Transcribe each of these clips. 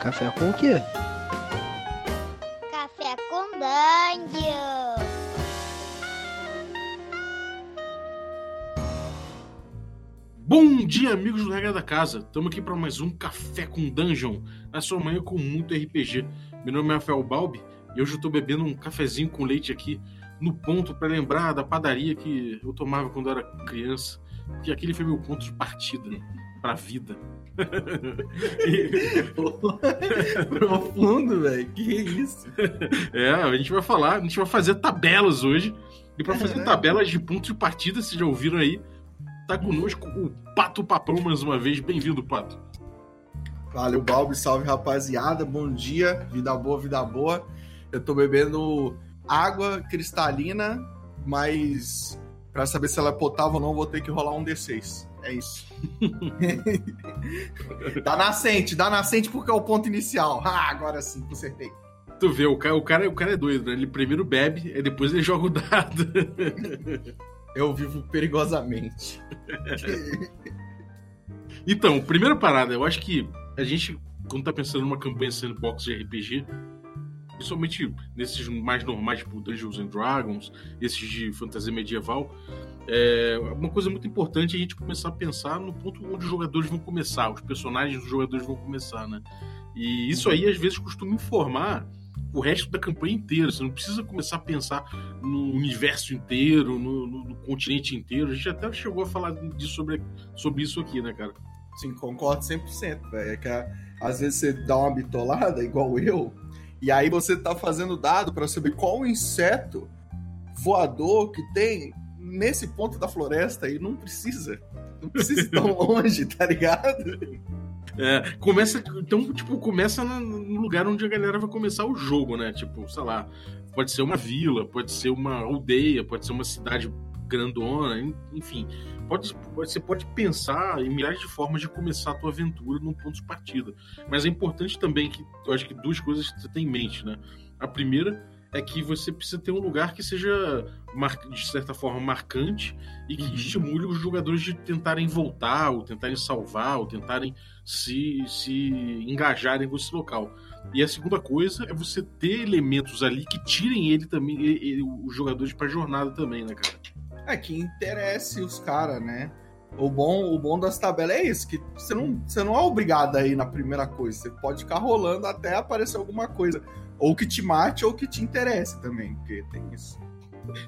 Café com o quê? Café com Dungeon. Bom dia, amigos do Regra da Casa. Estamos aqui para mais um Café com Dungeon, na sua manhã com muito RPG. Meu nome é Rafael Balbi e hoje eu estou bebendo um cafezinho com leite aqui no ponto para lembrar da padaria que eu tomava quando era criança, porque aquele foi meu ponto de partida para a vida. Profundo, velho. Que isso? É, a gente vai falar, a gente vai fazer tabelas hoje. E para fazer tabelas de ponto de partida, vocês já ouviram aí, tá conosco o Pato Papão mais uma vez. Bem-vindo, Pato. Valeu, Balbi. Salve, rapaziada. Bom dia. Vida boa, vida boa. Eu tô bebendo água cristalina, mas para saber se ela é potável ou não, vou ter que rolar um D6. É isso. dá nascente, dá nascente porque é o ponto inicial. Ah, agora sim, consertei. Tu vê, o cara, o cara, o cara é doido, né? Ele primeiro bebe, e depois ele joga o dado. Eu vivo perigosamente. então, primeira parada, eu acho que a gente, quando tá pensando numa campanha sandbox de RPG, principalmente nesses mais normais, tipo Dungeons and Dragons, esses de fantasia medieval, é uma coisa muito importante é a gente começar a pensar no ponto onde os jogadores vão começar, os personagens dos jogadores vão começar, né? E isso aí às vezes costuma informar o resto da campanha inteira. Você não precisa começar a pensar no universo inteiro, no, no, no continente inteiro. A gente até chegou a falar disso sobre, sobre isso aqui, né, cara? Sim, concordo 100%, velho. É que às vezes você dá uma bitolada, igual eu, e aí você tá fazendo dado para saber qual inseto voador que tem nesse ponto da floresta e não precisa. Não precisa ir tão longe, tá ligado? É, começa. Então, tipo, começa no lugar onde a galera vai começar o jogo, né? Tipo, sei lá, pode ser uma vila, pode ser uma aldeia, pode ser uma cidade grandona, enfim. Pode, você pode pensar em milhares de formas de começar a tua aventura num ponto de partida. Mas é importante também que eu acho que duas coisas que você tem em mente, né? A primeira é que você precisa ter um lugar que seja de certa forma marcante e que uhum. estimule os jogadores de tentarem voltar, ou tentarem salvar, ou tentarem se, se engajarem com esse local. E a segunda coisa é você ter elementos ali que tirem ele também, os jogadores para a jornada também, né, cara? É que interesse os caras, né? O bom, o bom das tabelas é isso, que você não, você não é obrigado a ir na primeira coisa. Você pode ficar rolando até aparecer alguma coisa. Ou que te mate ou que te interesse também, porque tem isso.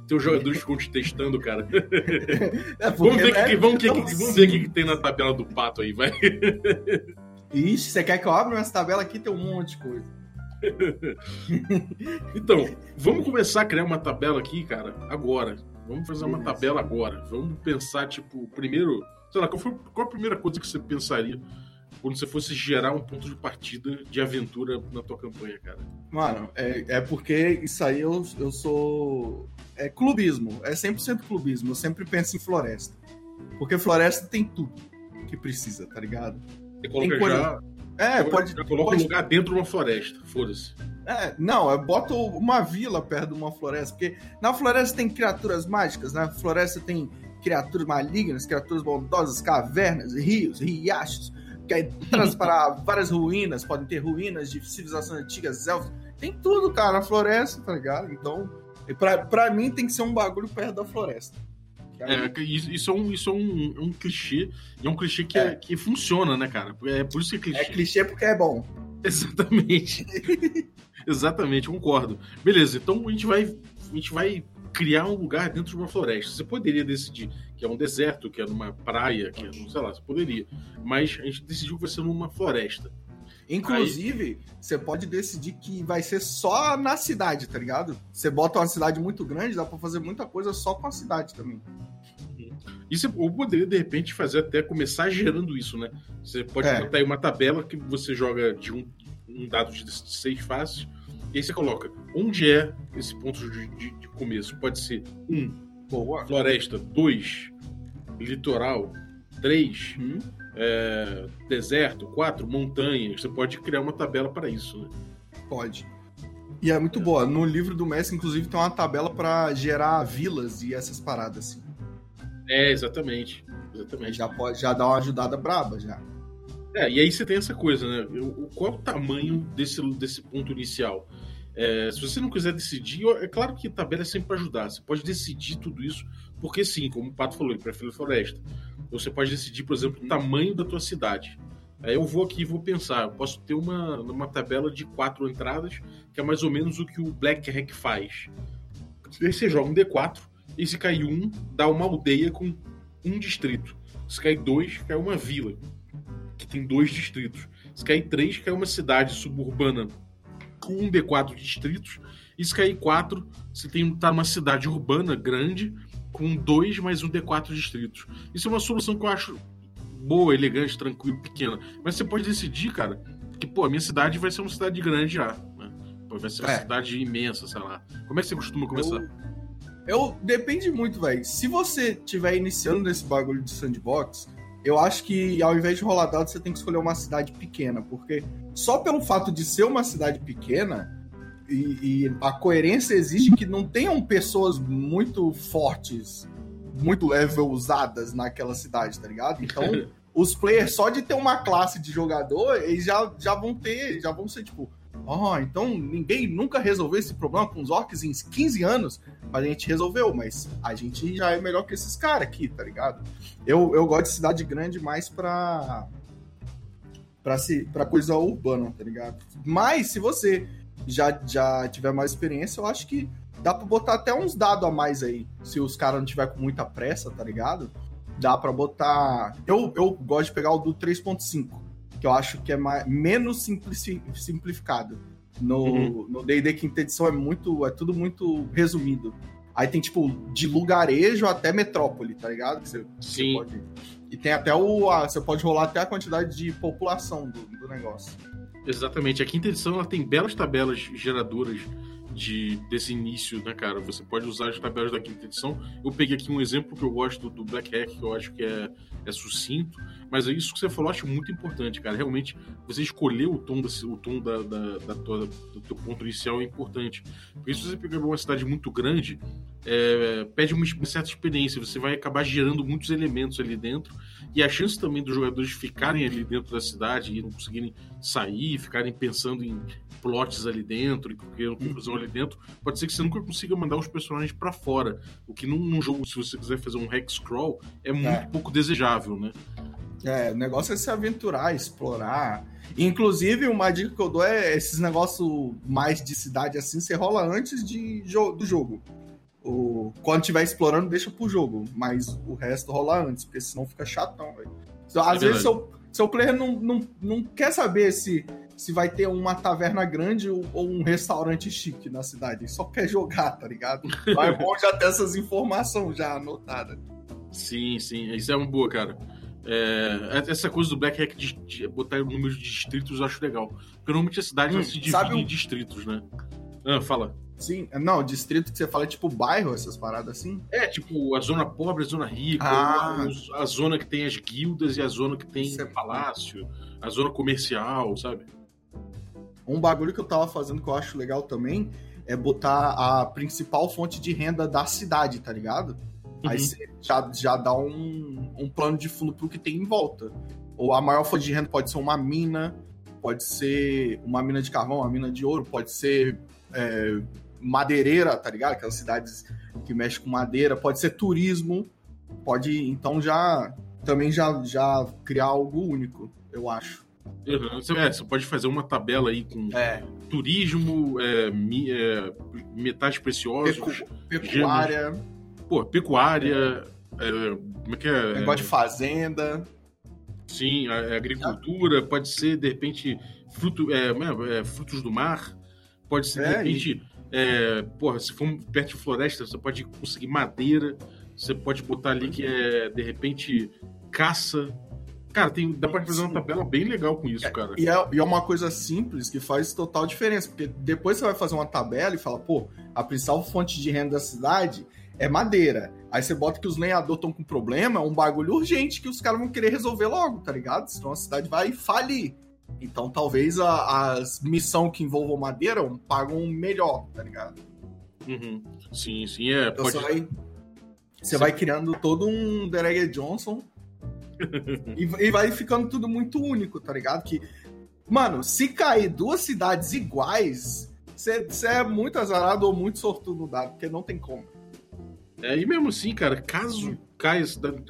Tem os jogadores ficam te testando, cara. É vamos ver o é que, vamos, que, vamos ver o que tem na tabela do pato aí, vai. Ixi, você quer que eu abra essa tabela aqui? Tem um monte de coisa. então, vamos começar a criar uma tabela aqui, cara, agora. Vamos fazer uma tabela agora. Vamos pensar, tipo, primeiro. Sei lá, qual, foi, qual a primeira coisa que você pensaria quando você fosse gerar um ponto de partida de aventura na tua campanha, cara? Mano, é, é porque isso aí eu, eu sou. É clubismo, é 100% clubismo. Eu sempre penso em floresta. Porque floresta tem tudo que precisa, tá ligado? Você coloca tem já. É, pode. Coloca pode... um lugar dentro de uma floresta, foda-se. É, não, eu boto uma vila perto de uma floresta, porque na floresta tem criaturas mágicas, na floresta tem criaturas malignas, criaturas bondosas, cavernas, rios, riachos, que aí traz para várias ruínas, podem ter ruínas de civilizações antigas, elfos, tem tudo, cara, na floresta, tá ligado? Então, pra, pra mim tem que ser um bagulho perto da floresta. É, isso é, um, isso é um, um clichê, e é um clichê que, é. É, que funciona, né, cara? É por isso que é clichê. É clichê porque é bom. Exatamente. Exatamente, concordo. Beleza, então a gente vai, a gente vai criar um lugar dentro de uma floresta. Você poderia decidir que é um deserto, que é numa praia, que é, não sei lá, você poderia. Mas a gente decidiu que vai ser numa floresta. Inclusive, Aí... você pode decidir que vai ser só na cidade, tá ligado? Você bota uma cidade muito grande, dá pra fazer muita coisa só com a cidade também. E você ou poderia, de repente, fazer até começar gerando isso, né? Você pode é. botar aí uma tabela que você joga de um, um dado de seis faces, e aí você coloca onde é esse ponto de, de, de começo. Pode ser um, Boa. floresta, dois, litoral, três, hum. é, deserto, quatro, montanhas. Você pode criar uma tabela para isso, né? Pode. E é muito é. boa. No livro do Messi, inclusive, tem uma tabela para gerar vilas e essas paradas assim. É, exatamente. Exatamente. Já pode já dar uma ajudada braba já. É, e aí você tem essa coisa, né? O, qual é o tamanho desse, desse ponto inicial? É, se você não quiser decidir, é claro que tabela é sempre para ajudar. Você pode decidir tudo isso, porque sim, como o Pato falou, ele prefere floresta. Você pode decidir, por exemplo, o tamanho da tua cidade. Aí eu vou aqui e vou pensar, eu posso ter uma, uma tabela de quatro entradas, que é mais ou menos o que o Black Hack faz. Aí você joga um D4, e se cair um, dá uma aldeia com um distrito. Se cair dois, cai uma vila, que tem dois distritos. Se cair três, cai uma cidade suburbana com um D4 distritos. E se cair quatro, você tem tá numa cidade urbana grande com dois mais um D4 distritos. Isso é uma solução que eu acho boa, elegante, tranquila, pequena. Mas você pode decidir, cara, que, pô, a minha cidade vai ser uma cidade grande já. Né? vai ser uma é. cidade imensa, sei lá. Como é que você costuma começar? Eu, eu depende muito, velho. Se você tiver iniciando nesse bagulho de sandbox, eu acho que ao invés de rolar dados, você tem que escolher uma cidade pequena, porque só pelo fato de ser uma cidade pequena, e, e, a coerência exige que não tenham pessoas muito fortes, muito level usadas naquela cidade, tá ligado? Então, os players, só de ter uma classe de jogador, eles já, já vão ter, já vão ser tipo, ó, oh, então ninguém nunca resolveu esse problema com os orcs em 15 anos, a gente resolveu, mas a gente já é melhor que esses caras aqui, tá ligado? Eu, eu gosto de cidade grande mais pra. Pra, se, pra coisa urbana, tá ligado? Mas se você já, já tiver mais experiência, eu acho que dá pra botar até uns dados a mais aí. Se os caras não tiver com muita pressa, tá ligado? Dá pra botar. Eu, eu gosto de pegar o do 3.5, que eu acho que é mais, menos simplificado. No uhum. D&D quinta edição é muito, é tudo muito resumido. Aí tem, tipo, de lugarejo até metrópole, tá ligado? Que você, Sim. Você pode... E tem até o. A, você pode rolar até a quantidade de população do, do negócio. Exatamente. A quinta edição ela tem belas tabelas geradoras de, desse início, né, cara? Você pode usar as tabelas da quinta edição. Eu peguei aqui um exemplo que eu gosto do Black Hack, que eu acho que é, é sucinto, mas é isso que você falou, acho muito importante, cara. Realmente, você escolher o tom, desse, o tom da, da, da tua, do teu ponto inicial é importante. Porque se você pegar uma cidade muito grande, é, pede uma, certa experiência, você vai acabar gerando muitos elementos ali dentro, e a chance também dos jogadores ficarem ali dentro da cidade e não conseguirem sair, ficarem pensando em plots ali dentro e criando confusão ali dentro, pode ser que você nunca consiga mandar os personagens para fora. O que num, num, jogo, se você quiser fazer um hex crawl, é muito é. pouco desejável, né? É, o negócio é se aventurar, explorar. Inclusive, uma dica que eu dou é esses negócios mais de cidade assim, você rola antes de, do jogo. O, quando estiver explorando, deixa pro jogo, mas o resto rola antes, porque senão fica chatão, velho. Às é vezes seu, seu player não, não, não quer saber se se vai ter uma taverna grande ou, um restaurante chique na cidade. Ele só quer jogar, tá ligado? Mas é bom já ter essas informações já anotadas. Sim, sim. Isso é uma boa, cara. É, essa coisa do Black Hack de, de botar o número de distritos eu acho legal. Porque normalmente a cidade hum, se divide em distritos, né? Ah, fala. Sim, não, distrito que você fala é tipo bairro, essas paradas assim? É, tipo a zona pobre, a zona rica, ah. a, a zona que tem as guildas e a zona que tem é... palácio, a zona comercial, sabe? Um bagulho que eu tava fazendo que eu acho legal também é botar a principal fonte de renda da cidade, tá ligado? Uhum. Aí você já, já dá um, um plano de fundo pro que tem em volta. Ou a maior fonte de renda pode ser uma mina, pode ser uma mina de carvão, uma mina de ouro, pode ser é, madeireira, tá ligado? Aquelas cidades que mexem com madeira, pode ser turismo, pode então já também já, já criar algo único, eu acho. Uhum. Você, é, você pode fazer uma tabela aí com é. turismo, é, mi, é, metais preciosos, Pecu, pecuária. Pô, pecuária. É, como é que é? Negócio de fazenda. Sim, a, a agricultura, pode ser, de repente, fruto, frutos do mar, pode ser, de repente. É, porra, se for perto de floresta, você pode conseguir madeira, você pode botar ali que é, de repente, caça, Cara, tem, dá pra fazer uma tabela bem legal com isso, cara. E é, e é uma coisa simples que faz total diferença, porque depois você vai fazer uma tabela e fala, pô, a principal fonte de renda da cidade é madeira. Aí você bota que os lenhadores estão com problema, é um bagulho urgente que os caras vão querer resolver logo, tá ligado? Senão a cidade vai falir. Então talvez a, as missão que envolvam madeira pagam melhor, tá ligado? Uhum. Sim, sim, é. Então pode... você, vai, você vai criando todo um Derek Johnson e, e vai ficando tudo muito único, tá ligado? Que, mano, se cair duas cidades iguais, você é muito azarado ou muito sortudo dado, porque não tem como. É, e mesmo assim, cara, caso caia cidade,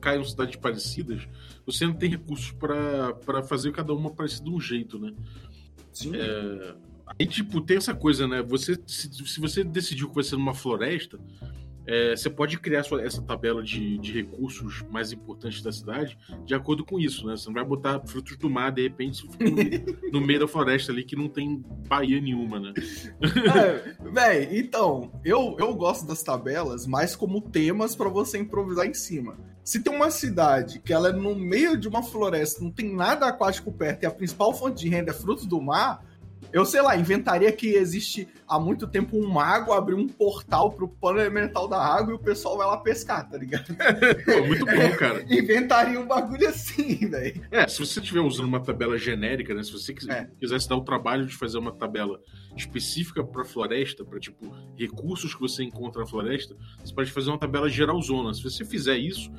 caiam cidades parecidas, você não tem recursos para fazer cada uma parecida de um jeito, né? Sim. É, aí, tipo, tem essa coisa, né? Você, se, se você decidiu que vai ser numa floresta, é, você pode criar sua, essa tabela de, de, recursos mais importantes da cidade de acordo com isso, né? Você não vai botar frutos do mar, de repente, no, no meio da floresta ali que não tem baía nenhuma, né? É, véi, então, eu, eu gosto das tabelas mais como temas para você improvisar em cima. Se tem uma cidade que ela é no meio de uma floresta, não tem nada aquático perto e a principal fonte de renda é frutos do mar, eu sei lá, inventaria que existe há muito tempo um mago abriu um portal pro plano elemental da água e o pessoal vai lá pescar, tá ligado? Pô, muito bom, cara. inventaria um bagulho assim, velho. É, se você estiver usando uma tabela genérica, né? Se você é. quisesse dar o trabalho de fazer uma tabela específica para floresta, para tipo recursos que você encontra na floresta, você pode fazer uma tabela geralzona. Se você fizer isso,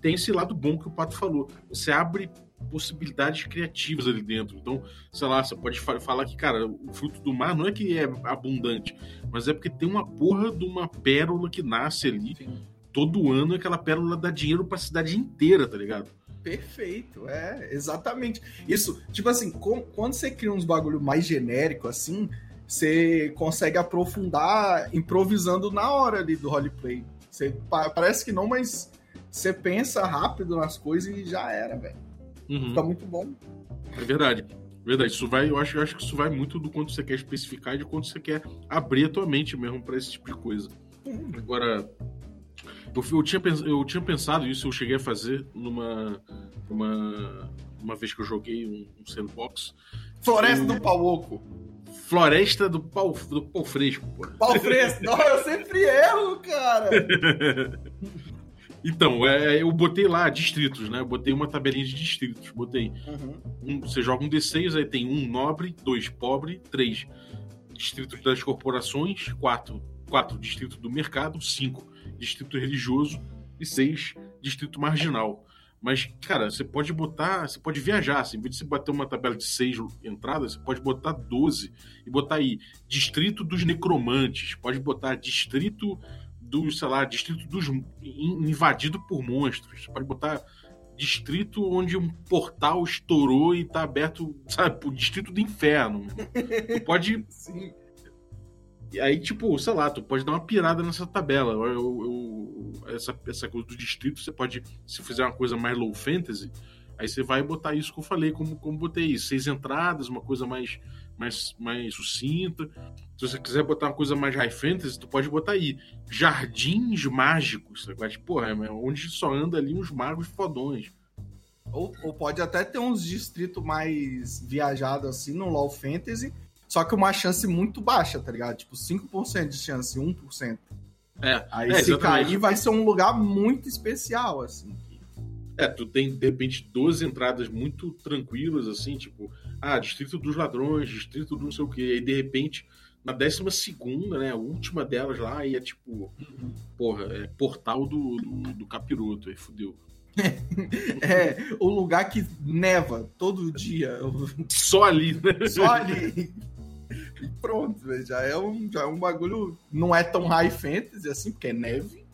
tem esse lado bom que o Pato falou. Você abre possibilidades criativas ali dentro. Então, sei lá, você pode falar que, cara, o fruto do mar não é que é abundante, mas é porque tem uma porra de uma pérola que nasce ali. Sim. Todo ano aquela pérola dá dinheiro para a cidade inteira, tá ligado? Perfeito, é, exatamente. Isso, tipo assim, com, quando você cria uns bagulho mais genérico assim, você consegue aprofundar improvisando na hora ali do roleplay. Você, parece que não, mas você pensa rápido nas coisas e já era, velho. Uhum. Fica muito bom. É verdade. Verdade, isso vai, eu acho, eu acho que isso vai muito do quanto você quer especificar e de quanto você quer abrir a tua mente mesmo para esse tipo de coisa. Uhum. Agora, eu, eu, tinha, eu tinha pensado isso, eu cheguei a fazer numa. numa uma vez que eu joguei um, um sandbox. Floresta do Pau Oco. Floresta do pau, do pau fresco, pô. Pau fresco? Não, eu sempre erro, cara. Então, é, eu botei lá distritos, né? Eu botei uma tabelinha de distritos. Botei. Uhum. Um, você joga um D6, aí tem um nobre, dois pobre, três distritos das corporações, quatro, quatro distritos do mercado, cinco distrito religioso e seis distrito marginal. Mas, cara, você pode botar, você pode viajar, assim, em vez de você bater uma tabela de seis entradas, você pode botar 12 e botar aí distrito dos necromantes, pode botar distrito do, sei lá, distrito dos invadido por monstros. Você pode botar distrito onde um portal estourou e tá aberto, sabe, o distrito do inferno. Tu pode. Sim. E aí, tipo, sei lá, tu pode dar uma pirada nessa tabela. Eu, eu, essa, essa coisa do distrito, você pode, se fizer uma coisa mais low fantasy, aí você vai botar isso que eu falei, como, como botei, seis entradas, uma coisa mais mais, mais sucinta. Se você quiser botar uma coisa mais high fantasy, tu pode botar aí jardins mágicos. Sabe? Tipo, porra, é onde só anda ali uns magos fodões. Ou, ou pode até ter uns distritos mais viajados assim no LoL Fantasy, só que uma chance muito baixa, tá ligado? Tipo, 5% de chance, 1%. É, Aí é, se cair vai ser um lugar muito especial, assim. É, tu tem, de repente, 12 entradas muito tranquilas, assim, tipo, ah, distrito dos ladrões, distrito do não sei o quê. Aí, de repente, na décima segunda, né, a última delas lá, aí é tipo, porra, é portal do, do, do capiroto, aí fudeu. é, o lugar que neva todo dia. Só ali, né? Só ali. E pronto, já é, um, já é um bagulho. Não é tão high fantasy assim, porque é neve.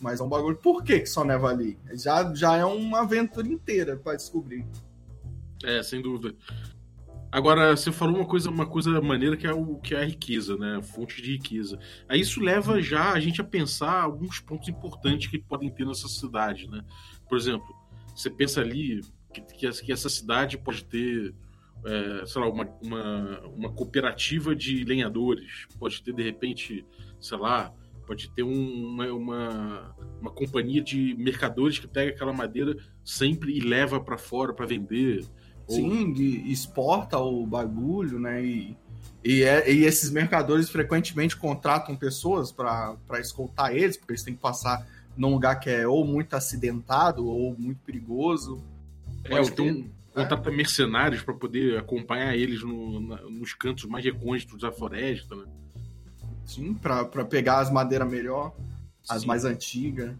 Mas é um bagulho. Por que, que só neva ali? Já, já é uma aventura inteira para descobrir. É, sem dúvida. Agora, você falou uma coisa, uma coisa maneira que é o que é a riqueza, né? A fonte de riqueza. Aí isso leva já a gente a pensar alguns pontos importantes que podem ter nessa cidade, né? Por exemplo, você pensa ali que, que essa cidade pode ter, é, sei lá, uma, uma, uma cooperativa de lenhadores, pode ter, de repente, sei lá, Pode ter um, uma, uma, uma, companhia de mercadores que pega aquela madeira sempre e leva para fora para vender. Sim, ou... exporta o bagulho, né? E, e, é, e esses mercadores frequentemente contratam pessoas para escoltar eles, porque eles têm que passar num lugar que é ou muito acidentado ou muito perigoso. É, então contrata mercenários para poder acompanhar eles no, na, nos cantos mais recônditos da floresta, né? Sim, pra, pra pegar as madeiras melhor, as Sim. mais antigas.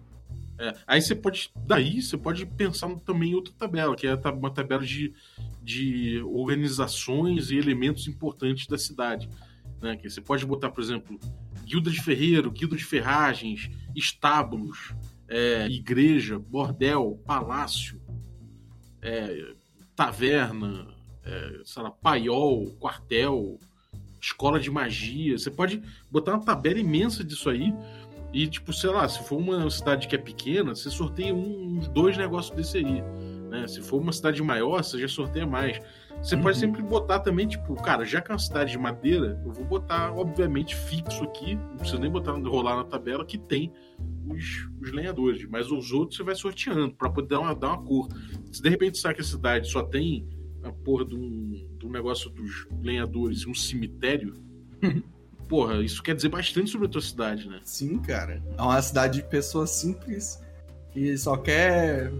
É, aí você pode. Daí você pode pensar também em outra tabela, que é uma tabela de, de organizações e elementos importantes da cidade. Né? Que você pode botar, por exemplo, guilda de ferreiro, guilda de ferragens, estábulos, é, igreja, bordel, palácio, é, taverna, é, sei lá, paiol, quartel, escola de magia. Você pode botar uma tabela imensa disso aí e, tipo, sei lá, se for uma cidade que é pequena, você sorteia uns dois negócios desse aí. Né? Se for uma cidade maior, você já sorteia mais. Você uhum. pode sempre botar também, tipo, cara, já que é uma cidade de madeira, eu vou botar, obviamente, fixo aqui, não precisa nem botar rolar na tabela, que tem os, os lenhadores. Mas os outros você vai sorteando para poder dar uma, dar uma cor. Se de repente sabe que a cidade só tem a porra de um, de um negócio dos lenhadores e um cemitério. porra, isso quer dizer bastante sobre a tua cidade, né? Sim, cara. É uma cidade de pessoas simples que só quer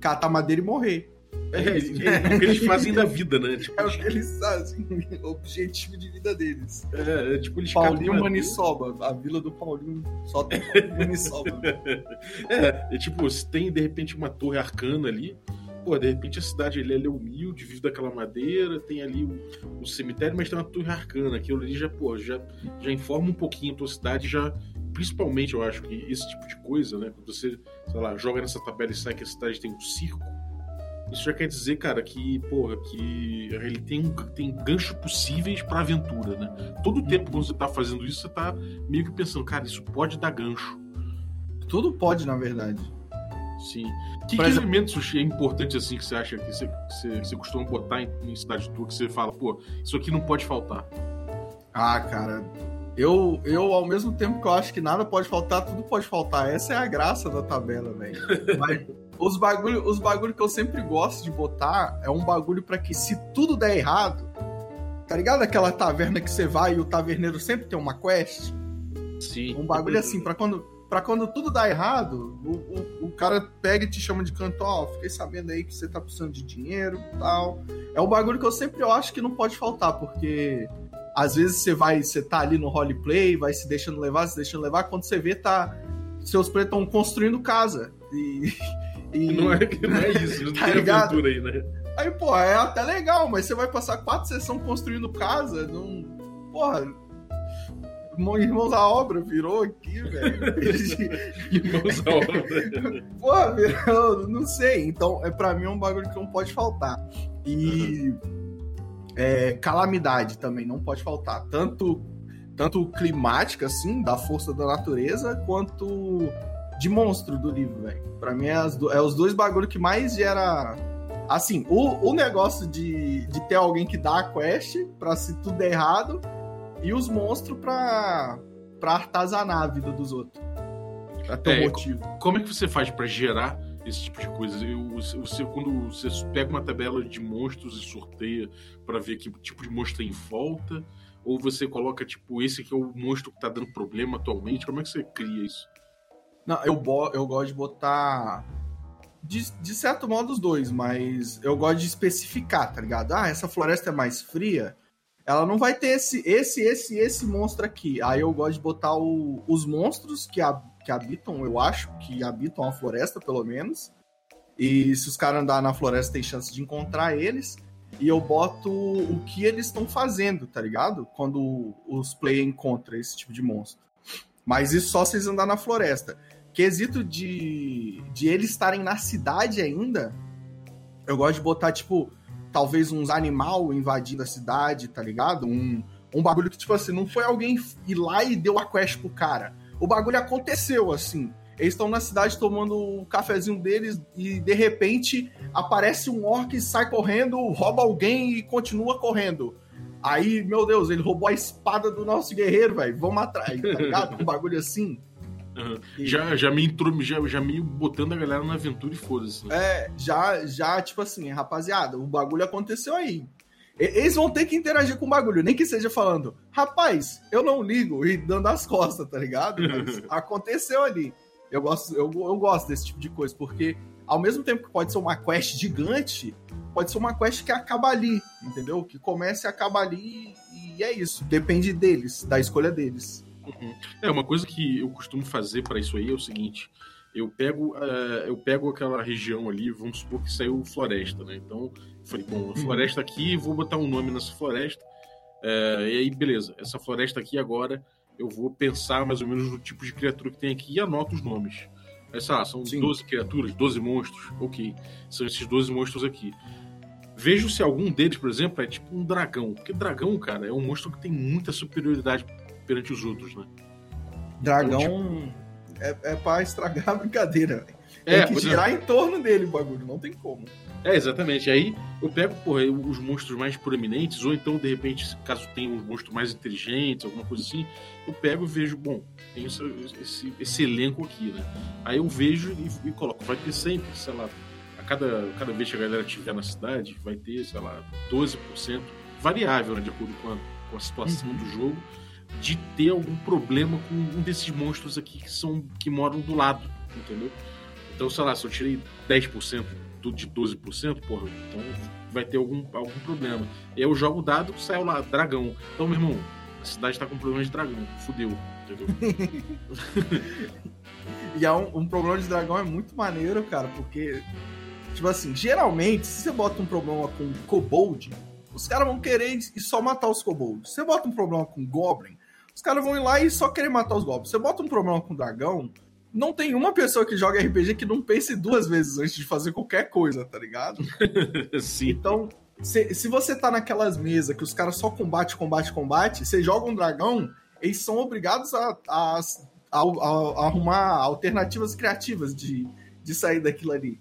catar madeira e morrer. É, é, é o que eles fazem da vida, né? Tipo, é o que eles fazem, o objetivo de vida deles. É, é tipo eles Paulinho Maniçoba, a vila do Paulinho só tem Paulinho Maniçoba. é, é tipo, se tem de repente uma torre arcana ali, pô, de repente a cidade ali, é humilde, vive daquela madeira, tem ali o, o, cemitério, mas tem uma torre arcana. Aquilo ali já, pô, já, já informa um pouquinho a tua cidade, já. Principalmente, eu acho que esse tipo de coisa, né? Quando você, sei lá, joga nessa tabela e sai que a cidade tem um circo, isso já quer dizer, cara, que, porra, que ele tem, tem ganchos possíveis pra aventura, né? Todo o tempo quando você tá fazendo isso, você tá meio que pensando, cara, isso pode dar gancho. Tudo pode, na verdade. Sim. Que, que exemplo... elementos é importantes assim que você acha que você, você, você costuma botar em, em cidade tua que você fala, pô, isso aqui não pode faltar? Ah, cara, eu, eu, ao mesmo tempo que eu acho que nada pode faltar, tudo pode faltar. Essa é a graça da tabela, velho. os bagulho, os bagulho que eu sempre gosto de botar é um bagulho para que se tudo der errado, tá ligado? Aquela taverna que você vai e o taverneiro sempre tem uma quest. Sim. Um bagulho assim, para quando para quando tudo dá errado, o, o, o, cara pega e te chama de canto, ó, oh, fiquei sabendo aí que você tá precisando de dinheiro e tal. É um bagulho que eu sempre acho que não pode faltar, porque às vezes você vai, você tá ali no roleplay, vai se deixando levar, se deixando levar, quando você vê, tá. Seus pretos estão construindo casa. E. e... Não, é, não é isso, não tá tem ligado? aventura aí, né? Aí, pô, é até legal, mas você vai passar quatro sessões construindo casa, não. Porra, Irmãos à Obra virou aqui, velho. Irmãos à Obra. Pô, virou, não sei. Então, é, pra mim é um bagulho que não pode faltar. E uhum. é, calamidade também não pode faltar. Tanto, tanto climática, assim, da força da natureza, quanto de monstro do livro, velho. Pra mim é, as, é os dois bagulhos que mais gera assim, o, o negócio de, de ter alguém que dá a quest pra se tudo der errado e os monstros pra, pra artazanar a vida dos outros. Pra ter é, um motivo. Como é que você faz para gerar esse tipo de coisa? Você, quando você pega uma tabela de monstros e sorteia para ver que tipo de monstro tem em volta, ou você coloca, tipo, esse que é o monstro que tá dando problema atualmente, como é que você cria isso? Não, eu, eu gosto de botar. De, de certo modo, os dois, mas eu gosto de especificar, tá ligado? Ah, essa floresta é mais fria ela não vai ter esse, esse, esse, esse monstro aqui. Aí eu gosto de botar o, os monstros que, a, que habitam, eu acho, que habitam a floresta, pelo menos. E se os caras andar na floresta, tem chance de encontrar eles. E eu boto o que eles estão fazendo, tá ligado? Quando os players encontram esse tipo de monstro. Mas isso só se eles andar na floresta. Quesito de, de eles estarem na cidade ainda, eu gosto de botar, tipo, talvez uns animal invadindo a cidade, tá ligado? Um, um bagulho que, tipo assim, não foi alguém ir lá e deu a quest pro cara. O bagulho aconteceu, assim. Eles estão na cidade tomando o cafezinho deles e de repente aparece um orc, sai correndo, rouba alguém e continua correndo. Aí, meu Deus, ele roubou a espada do nosso guerreiro, velho. Vamos atrás, tá ligado? Um bagulho assim. Uhum. Já, já me entrou, já, já meio botando a galera na aventura e foda-se. Né? É, já, já, tipo assim, rapaziada, o bagulho aconteceu aí. Eles vão ter que interagir com o bagulho, nem que seja falando, rapaz, eu não ligo e dando as costas, tá ligado? Mas aconteceu ali. Eu gosto, eu, eu gosto desse tipo de coisa, porque ao mesmo tempo que pode ser uma quest gigante, pode ser uma quest que acaba ali, entendeu? Que começa e acaba ali e é isso. Depende deles, da escolha deles. Uhum. É, uma coisa que eu costumo fazer para isso aí é o seguinte: eu pego, uh, eu pego aquela região ali, vamos supor que saiu floresta, né? Então, eu falei, bom, uhum. floresta aqui, vou botar um nome nessa floresta. Uh, e aí, beleza, essa floresta aqui agora eu vou pensar mais ou menos no tipo de criatura que tem aqui e anoto os nomes. Sei lá, são Sim. 12 criaturas, 12 monstros, ok. São esses 12 monstros aqui. Vejo se algum deles, por exemplo, é tipo um dragão. Porque dragão, cara, é um monstro que tem muita superioridade perante os outros, né? Dragão então, tipo... é, é pra estragar a brincadeira, velho. É, tem que girar é. em torno dele o bagulho, não tem como. É, exatamente. Aí eu pego, porra, os monstros mais proeminentes, ou então, de repente, caso tenha um monstro mais inteligente, alguma coisa assim, eu pego e vejo, bom, tem esse, esse, esse elenco aqui, né? Aí eu vejo e, e, coloco. Vai ter sempre, sei lá, a cada, cada vez que a galera estiver na cidade, vai ter, sei lá, 12%, variável, né, de acordo com a, com a situação uhum. do jogo, de ter algum problema com um desses monstros aqui que são que moram do lado, entendeu? Então, sei lá, se eu tirei 10% de 12%, porra, então vai ter algum, algum problema. E eu jogo o dado, saiu lá, dragão. Então, meu irmão, a cidade tá com problema de dragão. Fudeu, entendeu? e um, um, problema de dragão é muito maneiro, cara, porque, tipo assim, geralmente, se você bota um problema com kobold, os caras vão querer e só matar os kobolds. Você bota um problema com goblin, os caras vão ir lá e só querer matar os goblins. Você bota um problema com dragão, não tem uma pessoa que joga RPG que não pense duas vezes antes de fazer qualquer coisa, tá ligado? Sim. Então, se, se você tá naquelas mesas que os caras só combate, combate, combate, você joga um dragão, eles são obrigados a, a, a, a arrumar alternativas criativas de, de sair daquilo ali.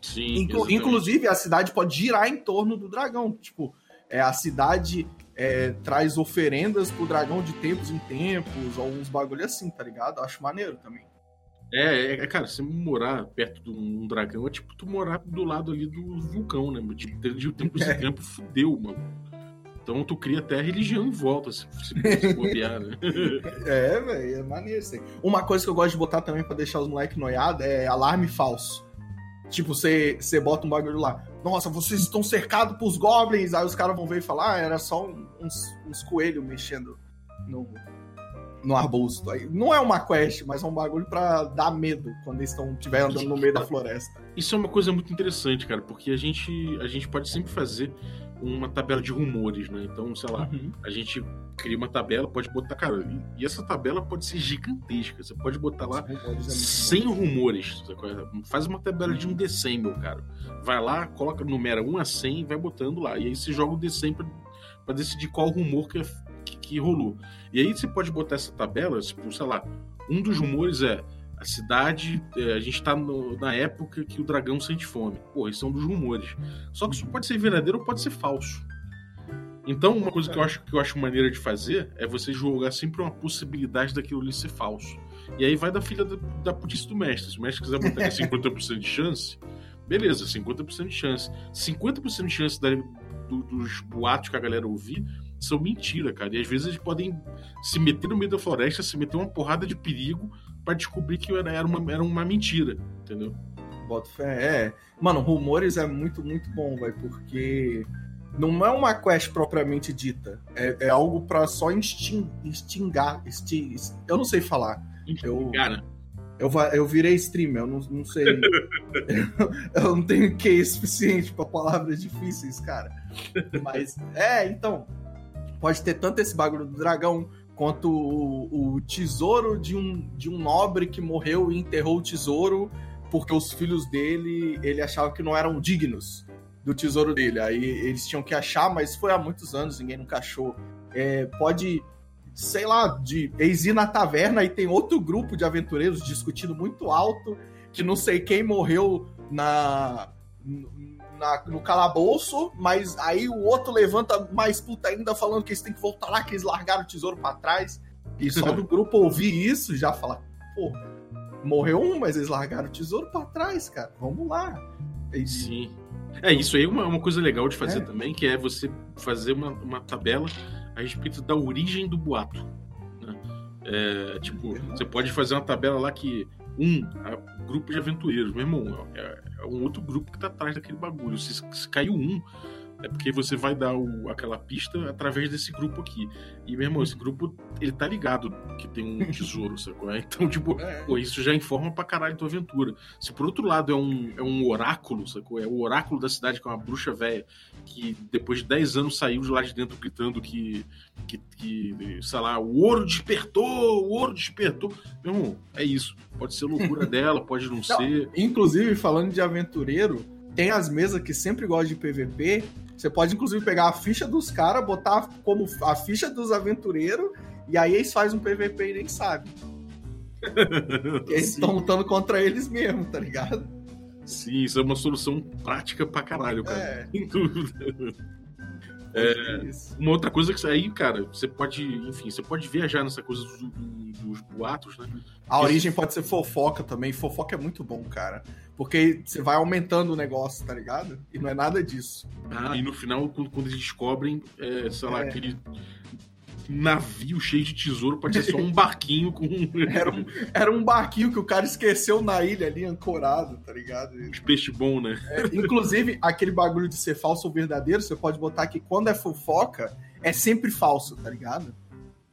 Sim, Inclu inclusive, a cidade pode girar em torno do dragão. Tipo, é, a cidade é, traz oferendas pro dragão de tempos em tempos, ou uns bagulho assim, tá ligado? Acho maneiro também. É, é, cara, você morar perto de um dragão é tipo tu morar do lado ali do vulcão, né? De, de tempo em é. tempo fudeu, mano. Então tu cria até a religião em volta, se, se, se bobear, né? é, velho, é maneiro isso aí. Uma coisa que eu gosto de botar também pra deixar os moleques noiados é alarme falso. Tipo, você bota um bagulho lá. Nossa, vocês estão cercados pros goblins. Aí os caras vão ver e falar, ah, era só uns, uns coelhos mexendo no, no arbusto. Não é uma quest, mas é um bagulho para dar medo quando eles estão estiver andando no meio da floresta. Isso é uma coisa muito interessante, cara, porque a gente, a gente pode sempre fazer uma tabela de rumores, né? Então, sei lá, uhum. a gente cria uma tabela, pode botar, cara, e essa tabela pode ser gigantesca. Você pode botar lá 100 rumores. Faz uma tabela de um decembro, cara. Vai lá, coloca, numera 1 a 100 e vai botando lá. E aí você joga o decembro para decidir qual rumor que é que, que rolou. E aí você pode botar essa tabela, tipo, sei lá, um dos rumores é a cidade, é, a gente tá no, na época que o dragão sente fome. Porra, isso é um dos rumores. Só que isso pode ser verdadeiro ou pode ser falso. Então, uma coisa que eu acho que eu acho maneira de fazer é você jogar sempre uma possibilidade daquilo ali ser falso. E aí vai da filha da, da putice do mestre. Se o mestre quiser botar 50% de chance, beleza, 50% de chance. 50% de chance da, do, dos boatos que a galera ouvir são mentira, cara. E às vezes eles podem se meter no meio da floresta, se meter uma porrada de perigo para descobrir que era uma, era uma mentira, entendeu? Boto fé. É. Mano, rumores é muito, muito bom, vai, porque não é uma quest propriamente dita. É, é algo para só insting, instingar. Insting, eu não sei falar. Eu, Cara. Eu, eu virei streamer, eu não, não sei. eu, não tenho que suficiente para palavras difíceis, cara. Mas, é, então pode ter tanto esse bagulho do dragão quanto o, o, tesouro de um, de um nobre que morreu e enterrou o tesouro porque os filhos dele ele achava que não eram dignos do tesouro dele. Aí eles tinham que achar, mas foi há muitos anos, ninguém nunca achou. É, pode, sei lá, de eles ir na taverna e tem outro grupo de aventureiros discutindo muito alto que não sei quem morreu na na, no calabouço, mas aí o outro levanta mais puta ainda falando que eles têm que voltar lá, que eles largaram o tesouro para trás. E só do grupo ouvir isso já fala, pô, morreu um, mas eles largaram o tesouro para trás, cara. Vamos lá. E... Sim. É, isso aí é uma, uma coisa legal de fazer é. também, que é você fazer uma, uma tabela a respeito da origem do boato. Né? É, tipo, você pode fazer uma tabela lá que um grupo de aventureiros, meu irmão, é, é um outro grupo que tá atrás daquele bagulho. Se, se caiu um, É porque você vai dar o, aquela pista através desse grupo aqui. E, meu irmão, esse grupo, ele tá ligado que tem um tesouro, sacou? Então, tipo, É. pô, isso já informa pra caralho tua aventura. Se por outro lado é um, é um oráculo, sacou? É o oráculo da cidade, que é uma bruxa velha, que depois de 10 anos saiu de lá de dentro gritando que, que, que, sei lá, o ouro despertou, o ouro despertou. Meu irmão, é isso. Pode ser loucura dela, pode não, ser. Inclusive, falando de aventureiro, tem as mesas que sempre gostam de PVP. Você pode, inclusive, pegar a ficha dos caras, botar como a ficha dos aventureiros, e aí eles fazem um PVP e nem sabem. Eles estão lutando contra eles mesmo, tá ligado? Sim, isso é uma solução prática pra caralho, cara. É. Sem dúvida. É. Uma outra coisa que aí, cara, você pode, enfim, você pode viajar nessa coisa dos, dos boatos, né? A origem pode ser fofoca também. Fofoca é muito bom, cara. Porque você vai aumentando o negócio, tá ligado? E não é nada disso. Ah, e no final, quando, quando eles descobrem, é, sei lá, É. aquele navio cheio de tesouro, pode ser só um barquinho com Era um, era um barquinho que o cara esqueceu na ilha ali, ancorado, tá ligado? uns peixes bons, né? É, inclusive, aquele bagulho de ser falso ou verdadeiro, você pode botar que quando é fofoca, é sempre falso, tá ligado?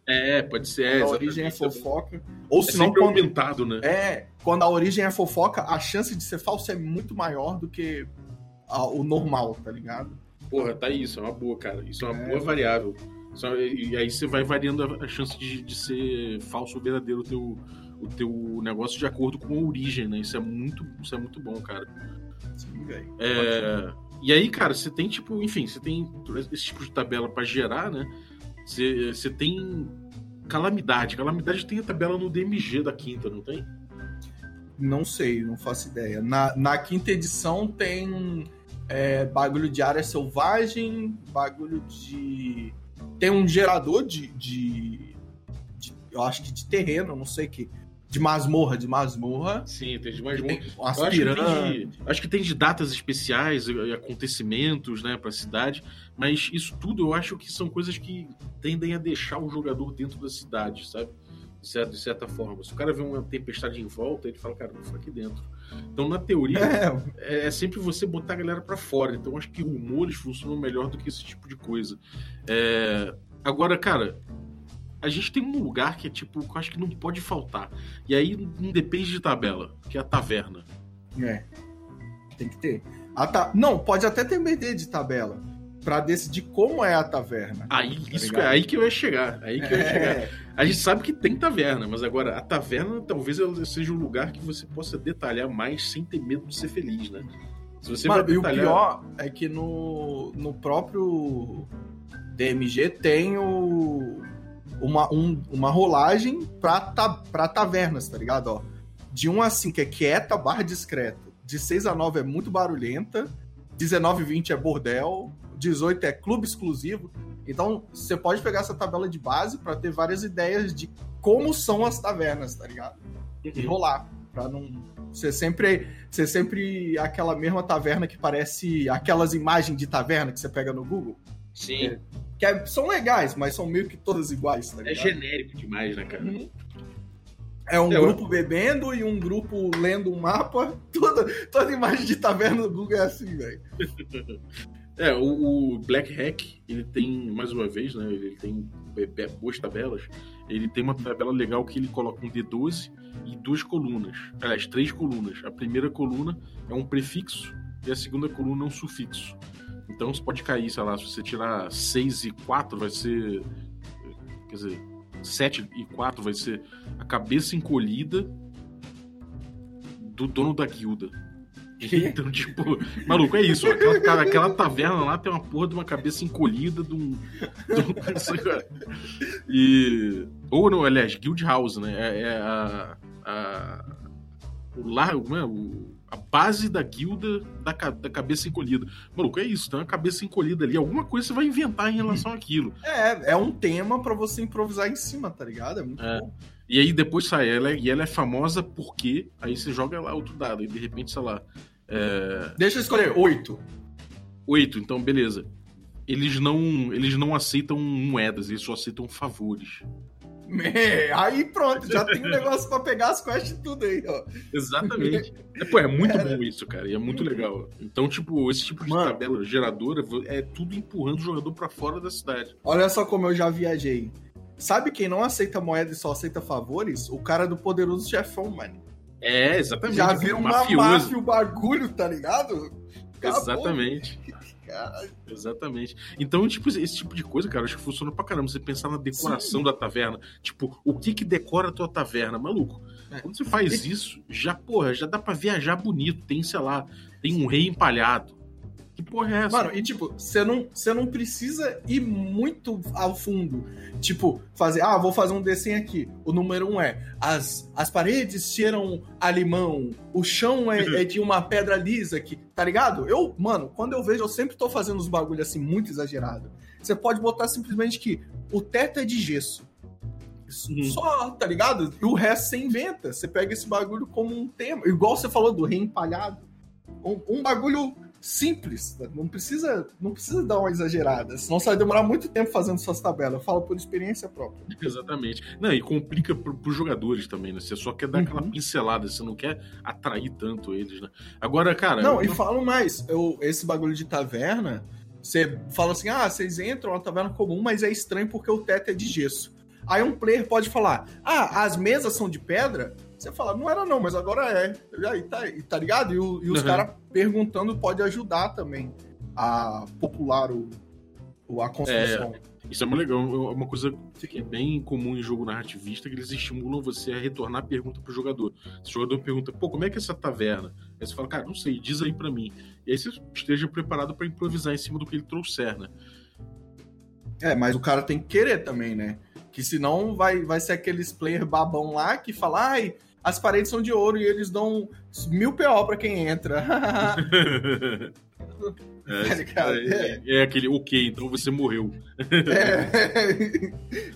É, pode ser. É, a origem é exatamente. fofoca. Ou É se não, quando, aumentado, né? é, quando a origem é fofoca, a chance de ser falso é muito maior do que a- o normal, tá ligado? Porra, tá isso, é uma boa, cara. Isso é uma É. boa variável. E aí você vai variando a, chance de, de ser falso ou verdadeiro o teu, o teu negócio de acordo com a origem, né? Isso é muito, isso é muito bom, cara. Sim, velho. É, e aí, cara, você tem, tipo, enfim, você tem esse tipo de tabela pra gerar, né? Você, você tem calamidade. Calamidade tem a tabela no DMG da quinta, não tem? Não sei, não faço ideia. Na, na quinta edição tem é, bagulho de área selvagem, bagulho de. Tem um gerador de, de- de- Eu acho que de terreno, não sei que. De masmorra, de masmorra. Sim, tem de um. Tem acho que, tem de, acho que tem de datas especiais acontecimentos, né, pra cidade, mas isso tudo eu acho que são coisas que tendem a deixar o jogador dentro da cidade, sabe? De certa, de certa forma. Se o cara vê uma tempestade em volta, ele fala, cara, vou ficar aqui dentro. Então, na teoria, É, é, é sempre você botar a galera pra fora. Então, acho que rumores funcionam melhor do que esse tipo de coisa. É, Agora, cara, a gente tem um lugar que é tipo, que eu acho que não pode faltar. E aí não depende de tabela, que é a taverna. É. Tem que ter. A ta- Não, pode até ter BD de tabela. Pra decidir como é a taverna. Aí, isso, ligado? é aí que eu ia chegar. Aí que eu ia chegar. A gente sabe que tem taverna, mas agora a taverna talvez seja um lugar que você possa detalhar mais sem ter medo de ser feliz, né? Se você Mano, vai e o detalhar. pior é que no, no próprio DMG tem o, uma, um- uma rolagem pra, ta, pra tavernas, tá ligado? Ó, de 1 a 5 é quieta barra discreto. De 6 a 9 é muito barulhenta. 19 e 20 é bordel. 18 é clube exclusivo. Então, você pode pegar essa tabela de base pra ter várias ideias de como são as tavernas, tá ligado? E rolar. Pra não ser sempre, ser sempre aquela mesma taverna que parece aquelas imagens de taverna que você pega no Google. Sim. Que é- são legais, mas são meio que todas iguais, tá É ligado? genérico demais, né, cara? Uhum. É um É, eu- grupo bebendo e um grupo lendo um mapa. Toda, toda imagem de taverna no Google é assim, velho. É, o, o Black Hack, ele tem, mais uma vez, né? Ele tem be- boas tabelas. Ele tem uma tabela legal que ele coloca um D12 e duas colunas. Aliás, três colunas. A primeira coluna é um prefixo e a segunda coluna é um sufixo. Então você pode cair, sei lá, se você tirar 6 e 4, vai ser. Quer dizer, 7 e 4 vai ser a cabeça encolhida do dono da guilda. Então, tipo, maluco, é isso. Aquela, cara, aquela taverna lá tem uma porra de uma cabeça encolhida de um. de um- e. Ou não, aliás, Guild House, né? É, é a. a o lar, como é? O, a base da guilda da, da cabeça encolhida. Maluco, é isso, tem uma cabeça encolhida ali. Alguma coisa você vai inventar em relação àquilo. É, é um tema pra você improvisar em cima, tá ligado? É muito É. bom. E aí depois sai ela, e ela é famosa porque. Aí você joga lá outro dado, e de repente, sei lá. É, Deixa eu escolher. Oito. Oito, então beleza. Eles não, eles não aceitam moedas, eles só aceitam favores. É, aí pronto, já tem um negócio pra pegar as quests e tudo aí, ó. Exatamente. É, pô, é muito bom isso, cara. E é muito legal. Então, tipo, esse tipo de Mano. tabela geradora é tudo empurrando o jogador pra fora da cidade. Olha só como eu já viajei. Sabe quem não aceita moeda e só aceita favores? O cara do poderoso chefão, mano. É, exatamente. Já viu uma máfia o bagulho, tá ligado? Acabou. Exatamente. Cara, Exatamente. Então, tipo, esse tipo de coisa, cara, acho que funciona pra caramba. Você pensar na decoração da taverna. Tipo, o que que decora a tua taverna? Maluco, É. quando você faz isso, já, porra, já dá pra viajar bonito. Tem, sei lá, tem um rei empalhado. Que porra é essa? Mano, e tipo, você não, não precisa ir muito ao fundo. Tipo, fazer, ah, vou fazer um desenho aqui. O número um é: as, as paredes cheiram a limão, o chão é, é de uma pedra lisa aqui, tá ligado? Eu, mano, quando eu vejo, eu sempre tô fazendo uns bagulho assim muito exagerado. Você pode botar simplesmente que o teto é de gesso. Uhum. Só, tá ligado? E o resto você inventa. Você pega esse bagulho como um tema. Igual você falou do rei empalhado. Um, um bagulho simples. Não precisa, não precisa dar uma exagerada. Senão você vai demorar muito tempo fazendo suas tabelas. Eu falo por experiência própria. Exatamente. Não, e complica pro, pros jogadores também, né? Você só quer dar aquela Uhum. pincelada, você não quer atrair tanto eles, né? Agora, cara. Não, eu- e falo mais. Eu, esse bagulho de taverna, você fala assim: ah, vocês entram na taverna comum, mas é estranho porque o teto é de gesso. Aí um player pode falar: ah, as mesas são de pedra? Você fala, não era não, mas agora é. E aí, tá, e tá ligado? E, o- e os Uhum. caras perguntando pode ajudar também a popular o, o- a construção. Isso é muito legal. É uma coisa que é bem comum em jogo narrativista, que eles estimulam você a retornar a pergunta pro jogador. Se o jogador pergunta, pô, como é que é essa taverna? Aí você fala, cara, não sei, diz aí pra mim. E aí você esteja preparado pra improvisar em cima do que ele trouxer, né? É, mas o cara tem que querer também, né? Que senão vai, vai ser aqueles player babão lá que fala, ai, as paredes são de ouro e eles dão mil PO pra quem entra. Ligado? é, é aquele, ok, então você morreu. É.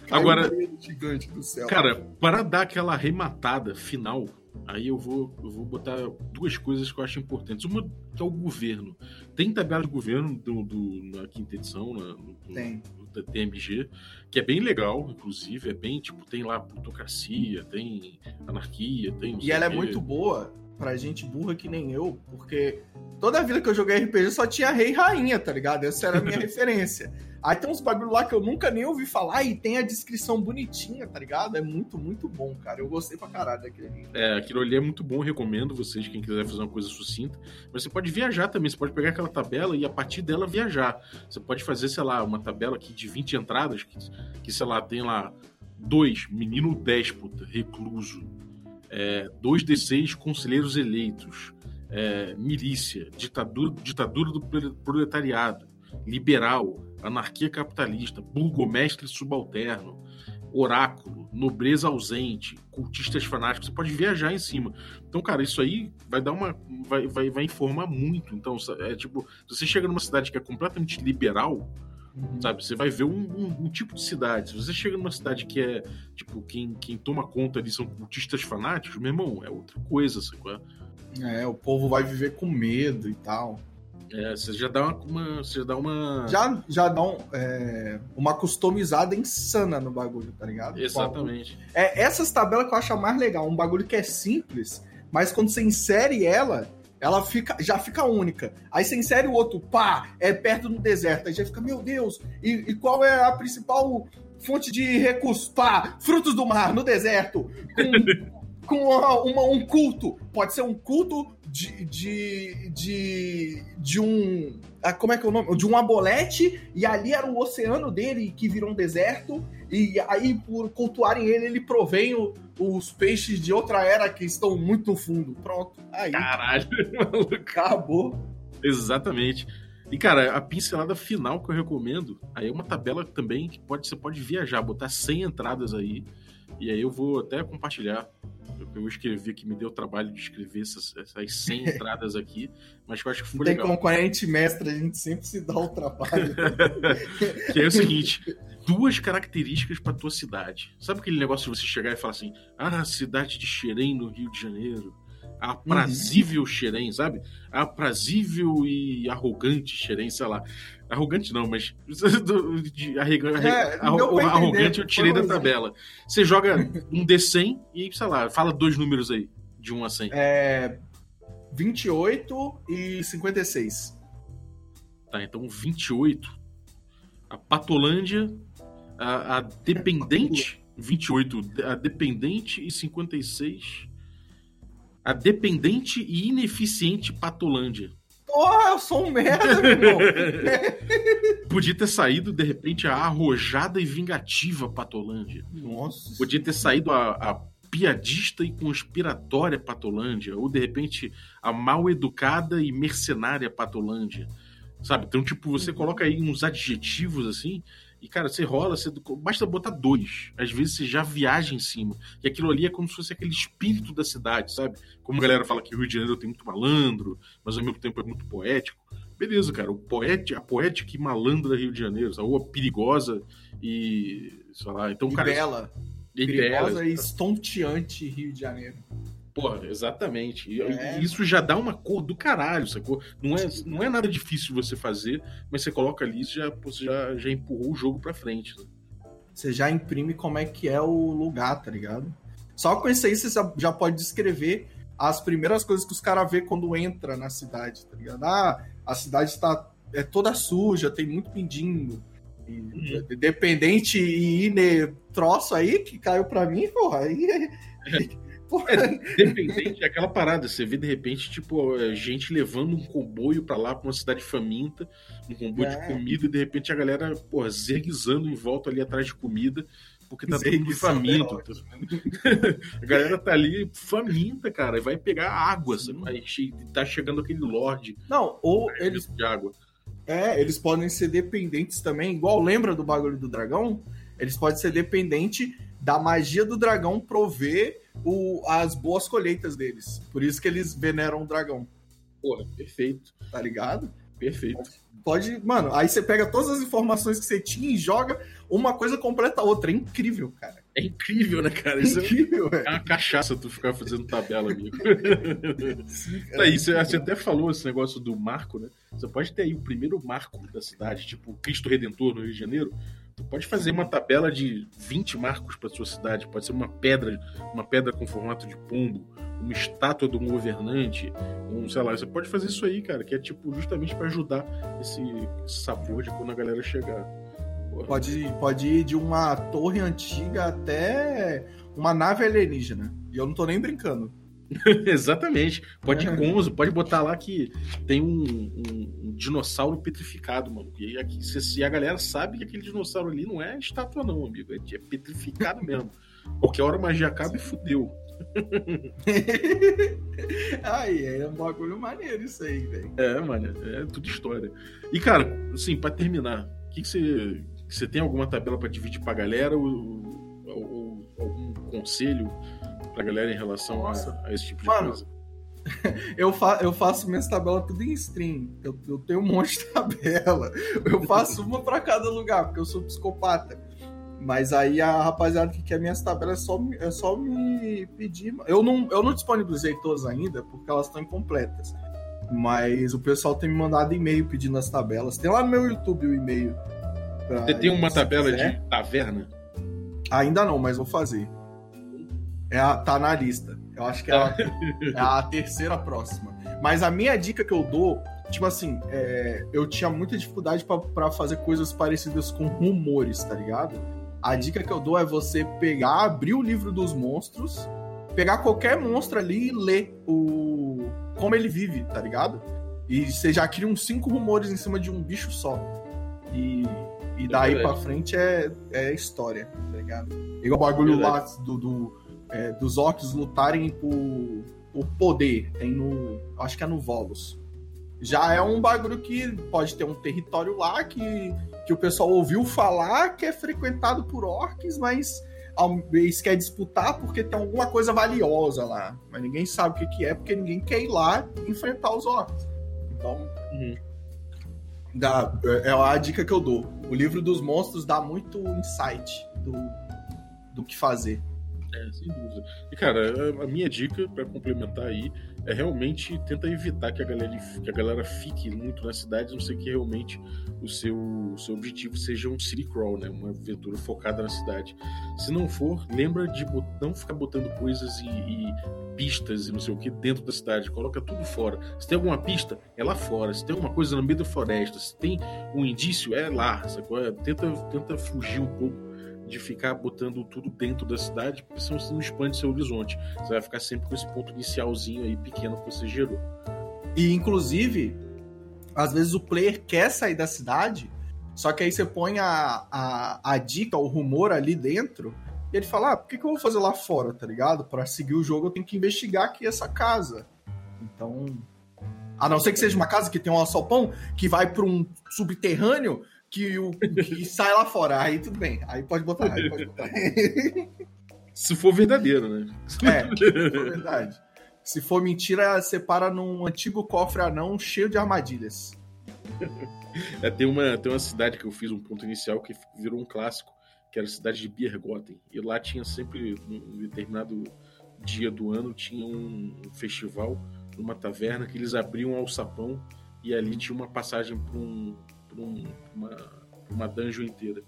Agora- gigante do céu. Cara, para dar aquela arrematada final, aí eu vou, eu vou botar duas coisas que eu acho importantes. Uma que é o governo. Tem tabela de governo do, do- na quinta edição, na, no, Tem. no- da TMG, que é bem legal, inclusive. É bem, tipo, tem lá plutocracia, tem anarquia, tem. E ela é muito boa pra gente burra que nem eu, porque toda a vida que eu joguei RPG só tinha rei e rainha, tá ligado? Essa era a minha referência. Aí tem uns bagulho lá que eu nunca nem ouvi falar e tem a descrição bonitinha, tá ligado? É muito, muito bom, cara. Eu gostei pra caralho daquele livro. É, aquilo ali é muito bom, recomendo vocês, quem quiser fazer uma coisa sucinta. Mas você pode viajar também, você pode pegar aquela tabela e a partir dela viajar. Você pode fazer, sei lá, uma tabela aqui de 20 entradas, que, que sei lá, tem lá dois, menino déspota, recluso, é, dois D6 conselheiros eleitos, é, milícia, ditadura, ditadura do prole- proletariado, liberal, anarquia capitalista, burgomestre subalterno, oráculo, nobreza ausente, cultistas fanáticos, você pode viajar em cima. Então, cara, isso aí vai dar uma. vai, vai, vai informar muito. Então, é tipo, se você chega numa cidade que é completamente liberal, sabe, você vai ver um, um- um tipo de cidade. Se você chega numa cidade que é, tipo, quem, quem toma conta ali são cultistas fanáticos, meu irmão, é outra coisa, sacou? É, o povo vai viver com medo e tal. É, você já dá uma. uma- você já dá uma. Já, já dá um, é, uma customizada insana no bagulho, tá ligado? Exatamente. É essas tabelas que eu acho mais legal. Um bagulho que é simples, mas quando você insere ela, ela fica, já fica única. Aí você insere o outro, pá, é perto do deserto. Aí já fica, meu Deus, e, e qual é a principal fonte de recursos? Pá, frutos do mar, no deserto. Com, com uma- uma- um culto. Pode ser um culto de, de, de, de um. ah, Como é que é o nome? De um abolete, e ali era o oceano dele que virou um deserto. E aí, por cultuarem ele, ele provém o- os peixes de outra era que estão muito fundo. Pronto. Aí, Caralho, acabou. Exatamente. E, cara, a pincelada final que eu recomendo, aí é uma tabela também que pode, você pode viajar, botar 100 entradas aí, e aí eu vou até compartilhar. Eu, escrevi aqui, me deu o trabalho de escrever essas, essas 100 entradas aqui, mas que eu acho que foi tem legal. a gente mestra, a gente sempre se dá o trabalho. que é o seguinte: duas características pra tua cidade. Sabe aquele negócio de você chegar e falar assim: ah, cidade de Xerém, no Rio de Janeiro. Aprazível Xerém, sabe? Aprazível e arrogante Xerém, sei lá. Arrogante não, mas. de arrega- É, arro- pra arrogante entender. eu tirei Foi da tabela. Você joga um D100 e, sei lá, fala dois números aí, de 1 a 100. É. 28 e 56. Tá, então 28. A Patolândia, a, a Dependente, 28. A Dependente e 56. A Dependente e Ineficiente Patolândia. Porra, eu sou um merda, meu irmão. Podia ter saído, de repente, a Arrojada e Vingativa Patolândia. Nossa. Podia ter saído a, a Piadista e Conspiratória Patolândia. Ou, de repente, a Mal Educada e Mercenária Patolândia. Sabe? Então, tipo, você coloca aí uns adjetivos assim. E, cara, você rola, você... basta botar dois. Às vezes você já viaja em cima. E aquilo ali é como se fosse aquele espírito da cidade, sabe? Como a galera fala que o Rio de Janeiro tem muito malandro, mas ao mesmo tempo é muito poético. Beleza, cara. O poete, a poética e malandra Rio de Janeiro, essa rua perigosa e. sei lá. Então, E cara. bela. e Perigosa bela, e estonteante Rio de Janeiro. Porra, exatamente. E, É. isso já dá uma cor do caralho, sacou? Não é, não é nada difícil você fazer, mas você coloca ali e já, você já, já empurrou o jogo pra frente. né? Você já imprime como é que é o lugar, tá ligado? Só com isso aí você já- pode descrever as primeiras coisas que os caras vê quando entra na cidade, tá ligado? Ah, a cidade tá é toda suja, tem muito. E, Uhum. Dependente e ine troço aí que caiu pra mim, porra, aí. porra, Dependente é aquela parada, você vê de repente, tipo, é, gente levando um comboio pra lá, pra uma cidade faminta, um comboio É. de comida, e de repente a galera, porra, zeguizando em volta ali atrás de comida, porque tá todo mundo Zeguizando é faminto. a galera tá ali faminta, cara, e vai pegar água? Aí che- tá chegando aquele lorde Não, ou eles de água. É, eles podem ser dependentes também, igual lembra do bagulho do dragão? Eles podem ser dependentes da magia do dragão prover o, as boas colheitas deles. Por isso que eles veneram o dragão, Porra, perfeito, tá ligado? perfeito. Pode. Mano, aí você pega todas as informações que você tinha e joga, uma coisa completa a outra. É incrível, cara. É incrível, né, cara? É Isso é incrível, é uma cachaça tu ficar fazendo tabela, amigo. Sim, cara. Tá aí, você, você até falou esse negócio do marco, né? Você pode ter aí o primeiro marco da cidade, tipo Cristo Redentor no Rio de Janeiro. Pode fazer uma tabela de 20 marcos para sua cidade. Pode ser uma pedra, uma pedra com formato de pombo, uma estátua de um governante, um, sei lá, você pode fazer isso aí, cara, que é tipo justamente para ajudar esse, esse sabor de quando a galera chegar. Porra. Pode, pode ir de uma torre antiga até uma nave alienígena. E eu não tô nem brincando. Exatamente. Pode ir É. Pode botar lá que tem um, um- um dinossauro petrificado, mano. E, aqui, se, a galera sabe que aquele dinossauro ali não é estátua, não, amigo. É, é petrificado mesmo. Qualquer hora a magia acaba e fudeu. Aí, é um bagulho maneiro isso aí, velho. É, mano, é tudo história. E, cara, assim, pra terminar, o que, você. Você tem alguma tabela pra dividir pra galera ou, ou- ou algum conselho pra galera em relação a, a esse tipo de Mano, coisa? Eu, fa eu faço minhas tabelas tudo em stream. Eu, eu tenho um monte de tabela. Eu faço uma pra cada lugar, porque eu sou psicopata. Mas aí a rapaziada que quer minhas tabelas é só, me- é só me pedir. Eu não, eu não disponibilizei todas ainda, porque elas estão incompletas. Mas o pessoal tem me mandado e-mail pedindo as tabelas. Tem lá no meu YouTube o e-mail. Você tem uma tabela quiser. de taverna? Ainda não, mas vou fazer. É a- tá na lista. Eu acho que é a, é a terceira próxima. Mas a minha dica que eu dou, tipo assim, é, eu tinha muita dificuldade pra- pra fazer coisas parecidas com rumores, tá ligado? A dica que eu dou é você pegar, abrir o livro dos monstros, pegar qualquer monstro ali e ler o como ele vive, tá ligado? E você já cria uns cinco rumores em cima de um bicho só. E, e daí verdade. pra frente é, é história, tá ligado? Igual o bagulho lá do, do, é, dos orcs lutarem por, por poder. Tem no. Acho que é no Volos. Já é um bagulho que pode ter um território lá que, que o pessoal ouviu falar que é frequentado por orcs, mas eles querem disputar porque tem alguma coisa valiosa lá. Mas ninguém sabe o que, que é, porque ninguém quer ir lá enfrentar os orcs. Então, Uhum. dá, é é a dica que eu dou. O livro dos monstros dá muito insight do, do que fazer. É, sem dúvida. E, cara, a- minha dica, pra complementar aí, é realmente tenta evitar que a galera, que a galera fique muito na cidade, a não sei que realmente o seu, o seu objetivo seja um city crawl, né? Uma aventura focada na cidade. Se não for, lembra de não ficar botando coisas e, e pistas e não sei o que dentro da cidade. Coloca tudo fora. Se tem alguma pista, é lá fora. Se tem alguma coisa no meio da floresta, se tem um indício, é lá. Sacou? Tenta, tenta fugir um pouco de ficar botando tudo dentro da cidade, porque senão você não expande seu horizonte. Você vai ficar sempre com esse ponto inicialzinho aí pequeno que você gerou. E inclusive, às vezes o player quer sair da cidade, só que aí você põe a, a, a dica, o rumor ali dentro, e ele fala: ah, por que, que eu vou fazer lá fora, tá ligado? Para seguir o jogo eu tenho que investigar aqui essa casa. Então. A não ser que seja uma casa que tem um alçapão que vai para um subterrâneo que, o, que sai lá fora. Aí tudo bem. Aí pode botar. Aí pode botar. Se for verdadeiro, né? É, se for verdade. Se for mentira, separa num antigo cofre anão cheio de armadilhas. É, tem, uma, tem uma cidade que eu fiz um ponto inicial que virou um clássico, que era a cidade de Biergoten. E lá tinha sempre, num determinado dia do ano, tinha um festival numa taverna que eles abriam ao sapão e ali tinha uma passagem para um, por, um, uma, uma dungeon inteira.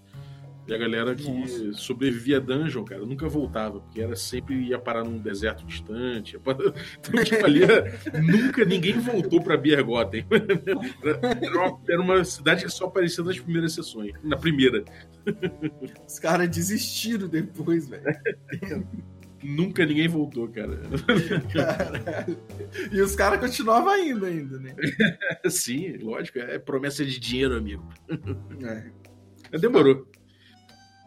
E a galera que Nossa. sobrevivia a dungeon, cara, nunca voltava, porque era sempre ia parar num deserto distante. Então, tipo, ali era, nunca ninguém voltou pra Biergoten. Era uma, era uma cidade que só aparecia nas primeiras sessões. Na primeira. Os caras desistiram depois, velho. Nunca ninguém voltou, cara. Caralho. E os caras continuavam indo ainda, né? Sim, lógico. É promessa de dinheiro, amigo. É. Demorou.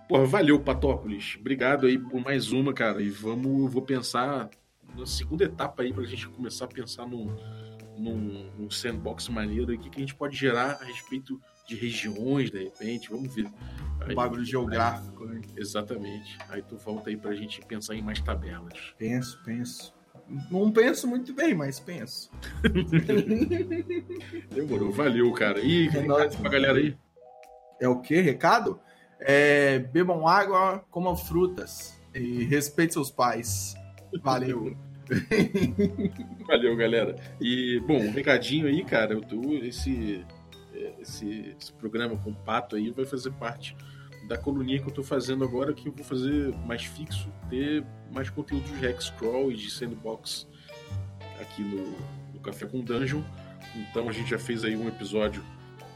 Porra, valeu, Patópolis. Obrigado aí por mais uma, cara. E vamos, vou pensar na segunda etapa aí pra gente começar a pensar num, num, num sandbox maneiro que, que a gente pode gerar a respeito de regiões, de repente. Vamos ver. Aí, um bagulho geográfico, né? Exatamente. Aí tu volta aí pra gente pensar em mais tabelas. Penso, penso. Não penso muito bem, mas penso. Demorou, valeu, cara. E é nóis, pra galera aí. É o que? Recado? É, bebam água, comam frutas e respeite seus pais. Valeu. Valeu, galera. E, bom, um recadinho aí, cara. Eu tô, esse, esse, esse programa com o Pato aí vai fazer parte da coluninha que eu tô fazendo agora, que eu vou fazer mais fixo, ter mais conteúdo de Hexcrawl e de Sandbox aqui no, no Café com Dungeon. Então a gente já fez aí um episódio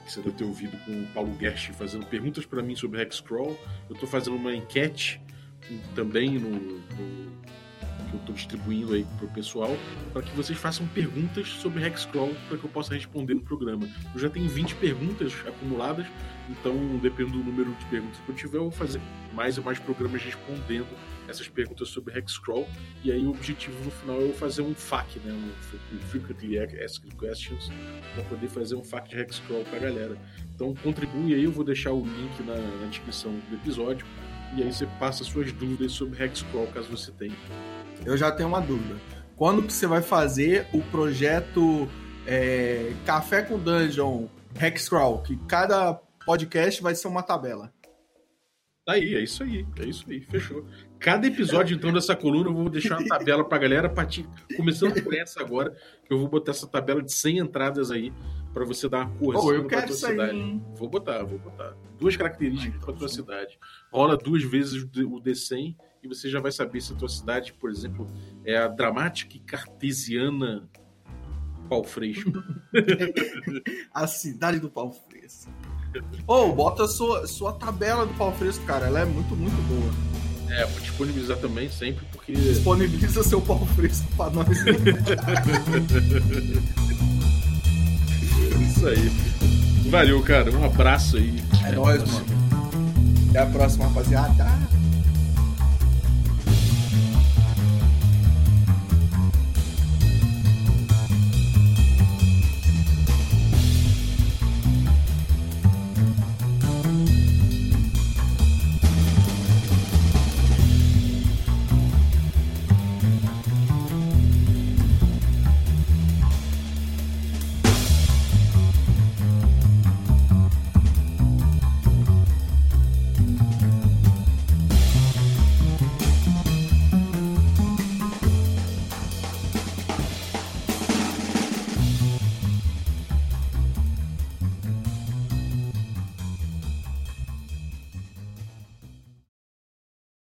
que você deve ter ouvido com o Paulo Gerst fazendo perguntas para mim sobre Hexcrawl. Eu tô fazendo uma enquete também no, no que eu estou distribuindo aí pro pessoal, para que vocês façam perguntas sobre Hexcrawl para que eu possa responder no programa. Eu já tenho 20 perguntas acumuladas, então, dependendo do número de perguntas que eu tiver, eu vou fazer mais e mais programas respondendo essas perguntas sobre Hexcrawl. E aí, o objetivo no final é eu fazer um FAQ, né? Um Frequently Asked Questions, para poder fazer um FAQ de Hexcrawl para a galera. Então, contribui aí, eu vou deixar o link na, na descrição do episódio. E aí você passa suas dúvidas sobre Hexcrawl, caso você tenha eu já tenho uma dúvida. Quando que você vai fazer o projeto é, Café com Dungeon Hexcrawl? Que cada podcast vai ser uma tabela. Tá aí, é isso aí, é isso aí, fechou. Cada episódio, então, dessa coluna, eu vou deixar uma tabela pra galera, partir, começando por essa agora, que eu vou botar essa tabela de 100 entradas aí, para você dar uma curva oh, eu quero tua cidade. Aí. Vou botar, vou botar. Duas características para tua cidade. Rola duas vezes o D100 e você já vai saber se a tua cidade, por exemplo, é a dramática e cartesiana pau fresco. a cidade do pau fresco. Ou oh, bota a sua, sua tabela do pau fresco, cara. Ela é muito, muito boa. É, vou disponibilizar também sempre, porque. Disponibiliza seu pau fresco pra nós. Isso aí. Valeu, cara. Um abraço aí. É, é nóis, mano. Até a próxima, rapaziada.